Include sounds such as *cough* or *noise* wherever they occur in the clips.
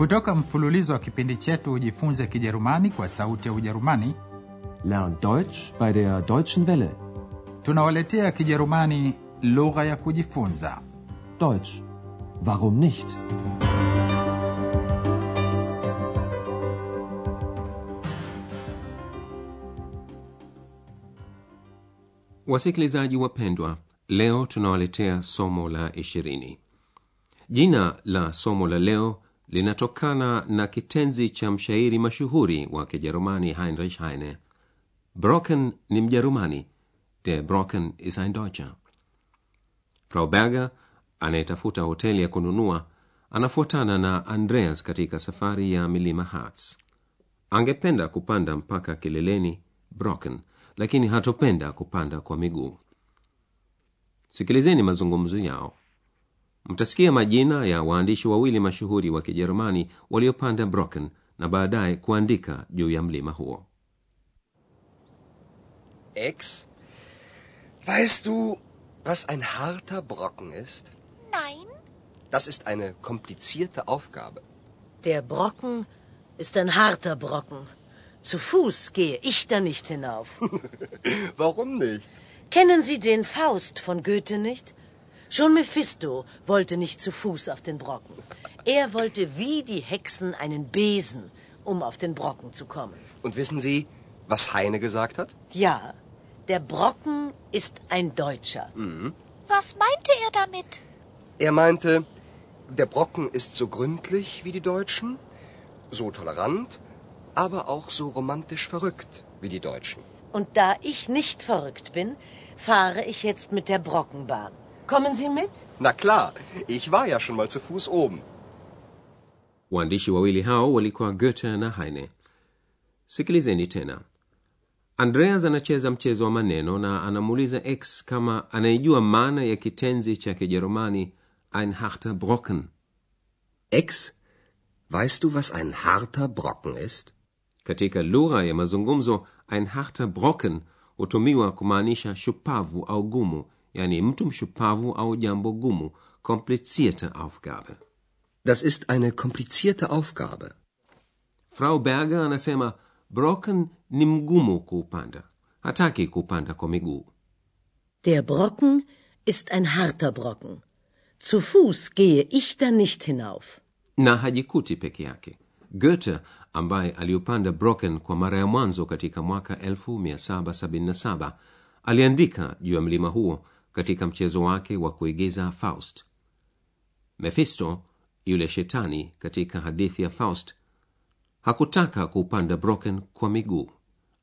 Kutoka mfululizo wa kipindi chetu Ujifunze Kijerumani kwa Sauti ya Ujerumani, Lern Deutsch bei der Deutschen Welle. tunawaletea Kijerumani lugha ya kujifunza. Deutsch. Warum nicht? wasikilizaji wapendwa leo tunawaletea somo la ishirini jina la somo la leo linatokana na kitenzi cha mshairi mashuhuri wa kijerumani heinrich heine. Brocken ni mjerumani. Der brocken ist ein deutscher. Frau berger anayetafuta hoteli ya kununua anafuatana na andreas katika safari ya milima harz. Angependa kupanda mpaka kileleni brocken lakini hatopenda kupanda kwa miguu. Sikilizeni mazungumzo yao mtasikia majina ya waandishi wawili mashuhuri wa kijerumani waliopanda brocken na baadaye kuandika juu ya mlima huo Ex, weißt du, was ein harter Brocken ist? Nein, Das ist eine komplizierte Aufgabe. Der Brocken ist ein harter Brocken. Zu Fuß gehe ich da nicht hinauf. *laughs* Warum nicht? Kennen Sie den Faust von Goethe nicht? Schon Mephisto wollte nicht zu Fuß auf den Brocken. Er wollte wie die Hexen einen Besen, um auf den Brocken zu kommen. Und wissen Sie, was Heine gesagt hat? Ja, der Brocken ist ein Deutscher. was meinte er damit? Er meinte, der Brocken ist so gründlich wie die Deutschen, so tolerant, aber auch so romantisch verrückt wie die Deutschen. Und da ich nicht verrückt bin, fahre ich jetzt mit der Brockenbahn. Kommen Sie mit? Na klar, ich war ja schon mal zu Fuß oben. waandishi wawili hao walikuwa goethe na heine sikilizeni tena andreas anacheza mchezo wa maneno na anamuuliza x kama anaijua maana ya kitenzi cha kijerumani ein harter brocken Ex, weißt du, was ein harter Brocken ist? katika lugha ya mazungumzo ein harter brocken hutumiwa kumaanisha shupavu au gumu yani mtu mshupavu au jambo gumu komplizierte aufgabe Das ist eine komplizierte Aufgabe. frau berger anasema brocken ni mgumu kuupanda hataki kupanda kwa miguu Der Brocken ist ein harter Brocken. Zu Fuß gehe ich da nicht hinauf. na hajikuti peke yake goethe ambaye aliupanda brocken kwa mara ya mwanzo katika mwaka 1777 aliandika juu ya mlima huo katika mchezo wake wa kuigiza faust mephisto yule shetani katika hadithi ya faust hakutaka kuupanda brocken kwa miguu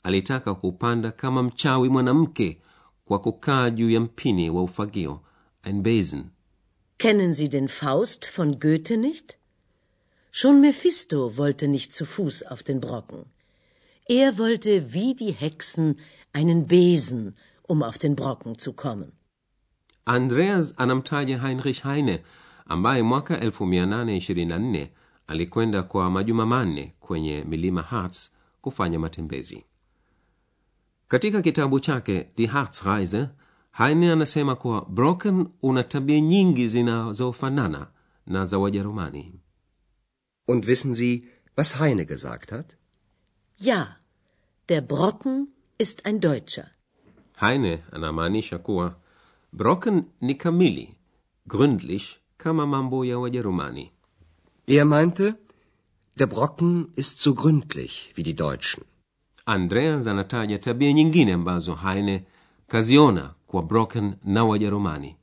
alitaka kuupanda kama mchawi mwanamke kwa kukaa juu ya mpini wa ufagio ein besen Kennen Sie den Faust von Goethe nicht? Schon Mephisto wollte nicht zu Fuß auf den Brocken. Er wollte wie die Hexen einen Besen, um auf den Brocken zu kommen. Andreas anamtaja heinrich heine ambaye mwaka 1824 alikwenda kwa majuma manne kwenye milima harz kufanya matembezi katika kitabu chake die harzreise heine anasema kuwa brocken una tabia nyingi zinazofanana na za wajerumani Und wissen Sie, was Heine gesagt hat? Ja, der Brocken ist ein Deutscher. heine anamaanisha kuwa brocken ni kamili gründlich kama mambo ya wajerumani Er meinte, der Brocken ist so gründlich wie die Deutschen. andreas anataja tabia nyingine ambazo heine kaziona kwa brocken na wajerumani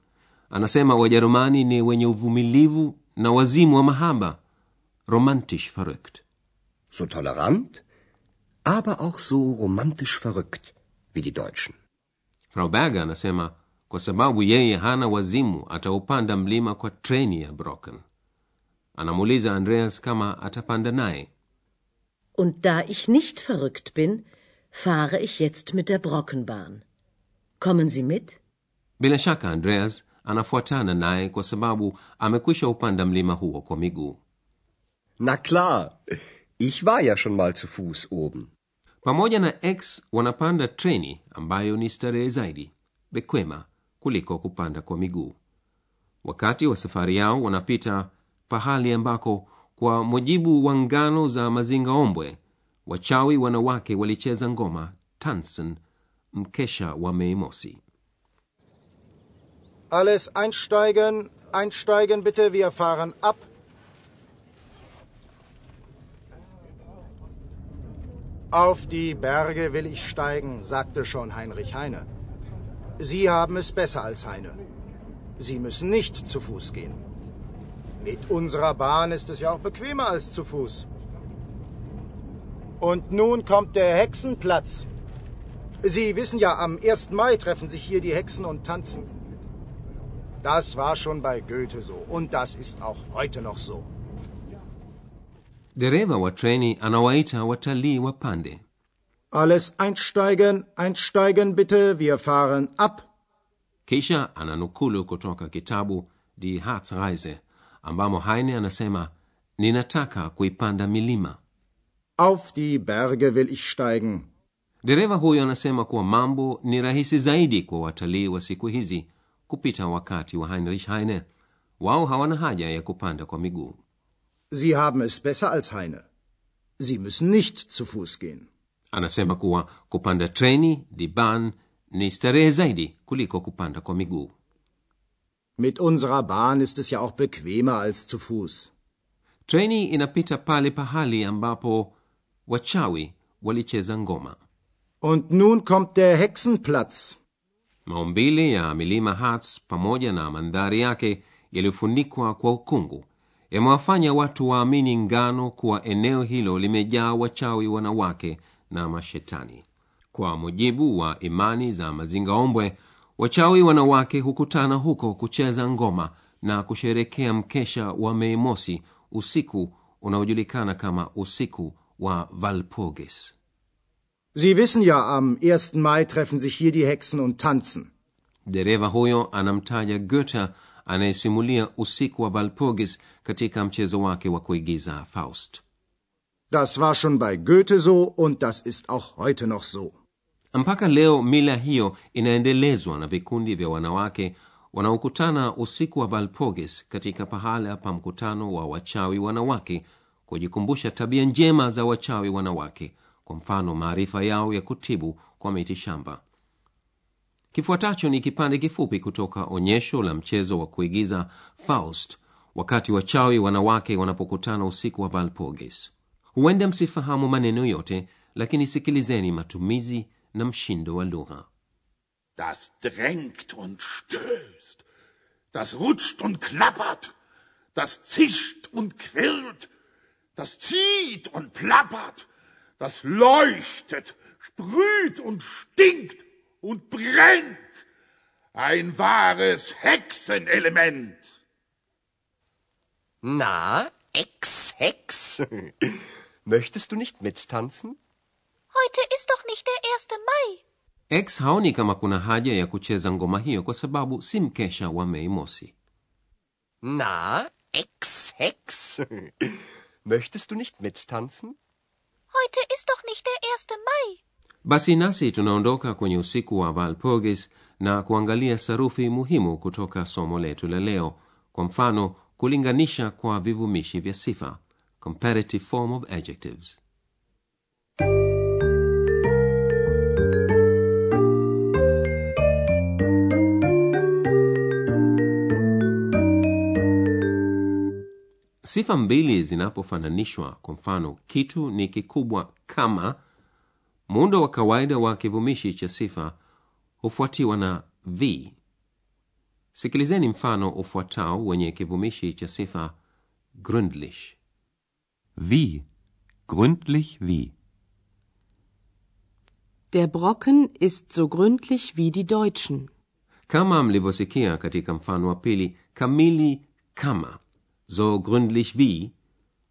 anasema wajerumani ni wenye uvumilivu na wazimu wa mahaba romantisch verrückt So tolerant, aber auch so romantisch verrückt wie die Deutschen. frau berger anasema kwa sababu yeye hana wazimu ataupanda mlima kwa treni ya brocken anamuuliza andreas kama atapanda naye Und da ich nicht verrückt bin, fahre ich jetzt mit der Brockenbahn. Kommen Sie mit? bila shaka andreas anafuatana naye kwa sababu amekwisha upanda mlima huo kwa miguu Na klar, ich war ja schon mal zu Fuß oben. pamoja na x wanapanda treni ambayo ni starehe zaidi bekwema kuliko kupanda kwa miguu wakati wa safari yao wanapita pahali ambako kwa mujibu wa ngano za mazingaombwe wachawi wanawake walicheza ngoma tanzen mkesha wa mei mosi Alles einsteigen, einsteigen bitte, wir fahren ab. Auf die Berge will ich steigen, sagte schon Heinrich Heine. Sie haben es besser als Heine. Sie müssen nicht zu Fuß gehen. Mit unserer Bahn ist es ja auch bequemer als zu Fuß. Und nun kommt der Hexenplatz. Sie wissen ja, am 1. Mai treffen sich hier die Hexen und tanzen. Das war schon bei Goethe so und das ist auch heute noch so. dereva wa treni anawaita watalii wapande Alles einsteigen, einsteigen bitte, wir fahren ab. kisha ananukulu kutoka kitabu die harzreise ambamo haine anasema ninataka kuipanda milima Auf die Berge will ich steigen. dereva huyo anasema kuwa mambo ni rahisi zaidi kwa watalii wa siku hizi kupita wakati wa heinrich heine wao hawana haja ya kupanda kwa miguu Sie haben es besser als Heine. Sie müssen nicht zu Fuß gehen. Anasema kuwa kupanda treni diban ni starehe zaidi kuliko kupanda kwa miguu Mit unserer Bahn ist es ja auch bequemer als zu Fuß. treni inapita pale pahali ambapo wachawi walicheza ngoma Und nun kommt der Hexenplatz. maumbile ya milima hats pamoja na mandhari yake yaliyofunikwa kwa ukungu yamewafanya watu waamini ngano kuwa eneo hilo limejaa wachawi wanawake na mashetani kwa mujibu wa imani za mazingaombwe wachawi wanawake hukutana huko kucheza ngoma na kusherekea mkesha wa mei mosi usiku unaojulikana kama usiku wa valpurgis Sie wissen ja, am 1. Mai treffen sich hier die Hexen und tanzen. dereva huyo anamtaja goethe anayesimulia usiku wa valpurgis katika mchezo wake wa kuigiza faust Das war schon bei Goethe so und das ist auch heute noch so. mpaka leo mila hiyo inaendelezwa na vikundi vya wanawake wanaokutana usiku wa valpurgis katika pahala pa mkutano wa wachawi wanawake kujikumbusha tabia njema za wachawi wanawake kwa mfano maarifa yao ya kutibu kwa miti shamba kifuatacho ni kipande kifupi kutoka onyesho la mchezo wa kuigiza faust wakati wachawi wanawake wanapokutana usiku wa valpurgis huenda msifahamu maneno yote lakini sikilizeni matumizi na mshindo wa lugha Das drängt und stößt. Das rutscht und klappert. Das zischt und quirlt. Das zieht und plappert. Das leuchtet, sprüht und stinkt und brennt. Ein wahres Hexenelement. Na, Ex-Hex. Möchtest du nicht mittanzen? Heute ist doch nicht der 1. Mai. x haoni kama kuna haja ya kucheza ngoma hiyo kwa sababu si mkesha wa mei mosi Na, Ex-Hex. *laughs* Möchtest du nicht mittanzen? Heute ist doch nicht der 1. Mai. basi nasi tunaondoka kwenye usiku wa valpurgis na kuangalia sarufi muhimu kutoka somo letu la leo kwa mfano kulinganisha kwa vivumishi vya sifa comparative form of adjectives. Sifa mbili zinapofananishwa kwa mfano kitu ni kikubwa kama muundo wa kawaida wa kivumishi cha sifa hufuatiwa na v. Sikilizeni mfano ufuatao wenye kivumishi cha sifa gründlich Wie? Gründlich wie? Der Brocken ist so gründlich wie die Deutschen. kama mlivyosikia katika mfano wa pili kamili kama so gründlich wie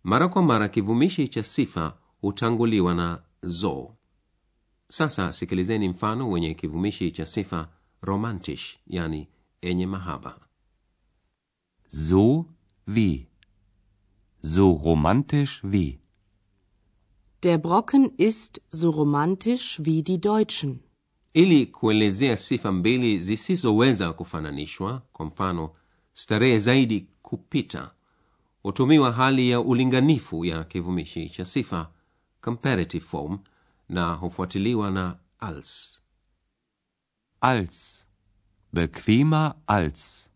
mara kwa mara kivumishi cha sifa hutanguliwa na so sasa sikilizeni mfano wenye kivumishi cha sifa romantisch yani enye mahaba So wie? So romantisch wie? Der Brocken ist so romantisch wie die Deutschen. ili kuelezea sifa mbili zisizoweza kufananishwa kwa mfano starehe zaidi kupita hutumiwa hali ya ulinganifu ya kivumishi cha sifa comparative form na hufuatiliwa na als Als. Bequemer als.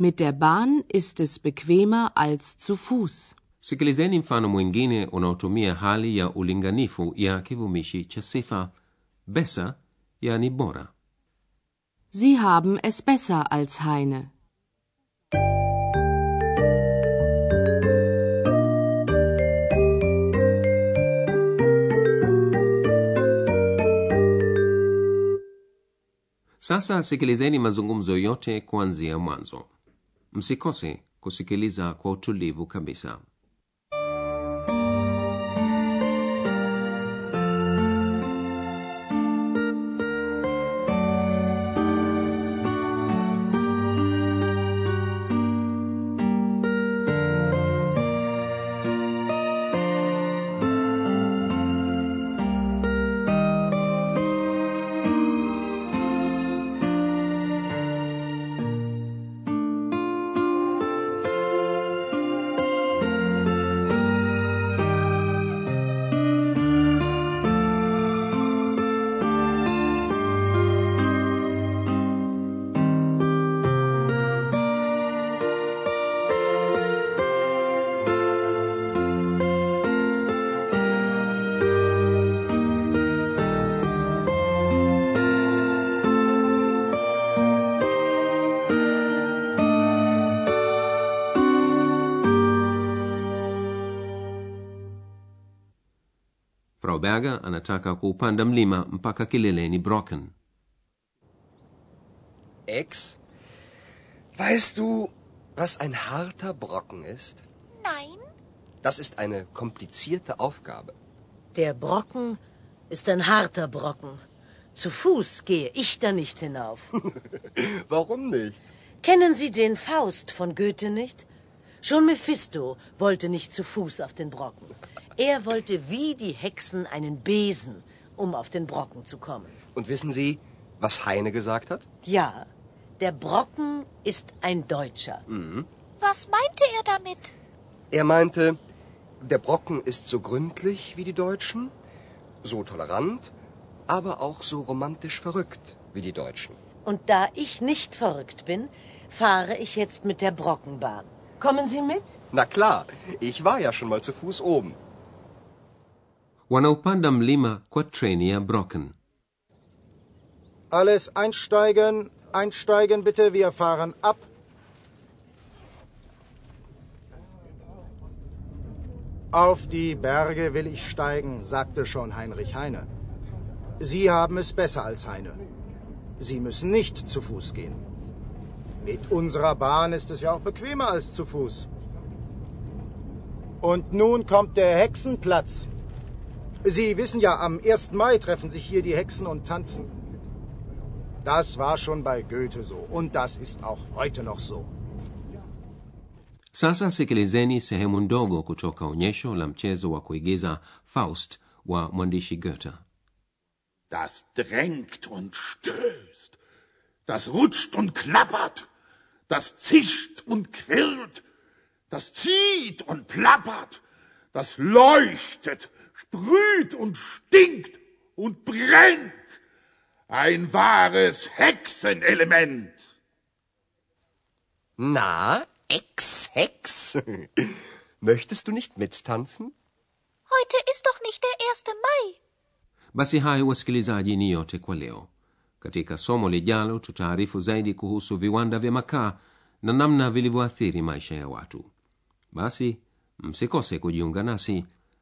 Mit der Bahn ist es bequemer als zu Fuß. sikilizeni mfano mwingine unaotumia hali ya ulinganifu ya kivumishi cha sifa besser yani bora Sie haben es besser als Heine. sasa sikilizeni mazungumzo yote kuanzia mwanzo msikose kusikiliza kwa utulivu kabisa berger anataka kuupanda mlima mpaka kileleni brocken Ex, weißt du, was ein harter Brocken ist? Nein, Das ist eine komplizierte Aufgabe. Der Brocken ist ein harter Brocken. Zu Fuß gehe ich da nicht hinauf. *laughs* Warum nicht? Kennen Sie den Faust von Goethe nicht? Schon Mephisto wollte nicht zu Fuß auf den Brocken. Er wollte wie die Hexen einen Besen, um auf den Brocken zu kommen. Und wissen Sie, was Heine gesagt hat? Ja, der Brocken ist ein Deutscher. was meinte er damit? Er meinte, der Brocken ist so gründlich wie die Deutschen, so tolerant, aber auch so romantisch verrückt wie die Deutschen. Und da ich nicht verrückt bin, fahre ich jetzt mit der Brockenbahn. Kommen Sie mit? Na klar, ich war ja schon mal zu Fuß oben. Wanaupanda mlima kwa treni ya brocken Alles einsteigen, einsteigen bitte, wir fahren ab. Auf die Berge will ich steigen, sagte schon Heinrich Heine. Sie haben es besser als Heine. Sie müssen nicht zu Fuß gehen. Mit unserer Bahn ist es ja auch bequemer als zu Fuß. Und nun kommt der Hexenplatz. Sie wissen ja, am 1. Mai treffen sich hier die Hexen und tanzen. Das war schon bei Goethe so und das ist auch heute noch so. sasa sikilizeni sehemu ndogo kutoka onyesho la mchezo wa kuigiza faust wa mwandishi goethe Das drängt und stößt. Das rutscht und klappert. Das zischt und quirlt. Das zieht und plappert. Das leuchtet, sprüht und stinkt und brennt. Ein wahres Hexenelement. Na, Ex-Hex? *laughs* Möchtest du nicht mittanzen? Heute ist doch nicht der 1. Mai. basi hayo wasikilizaji ni yote kwa leo katika somo lijalo tutaarifu zaidi kuhusu viwanda vya makaa na namna vilivyoathiri maisha ya watu basi msikose kujiunga nasi